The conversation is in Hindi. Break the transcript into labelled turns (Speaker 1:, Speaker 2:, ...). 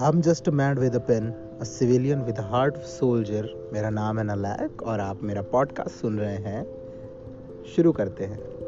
Speaker 1: I am just mad with a pen a civilian with heart soldier मेरा नाम है नलायक और आप मेरा पॉडकास्ट सुन रहे हैं। शुरू करते हैं।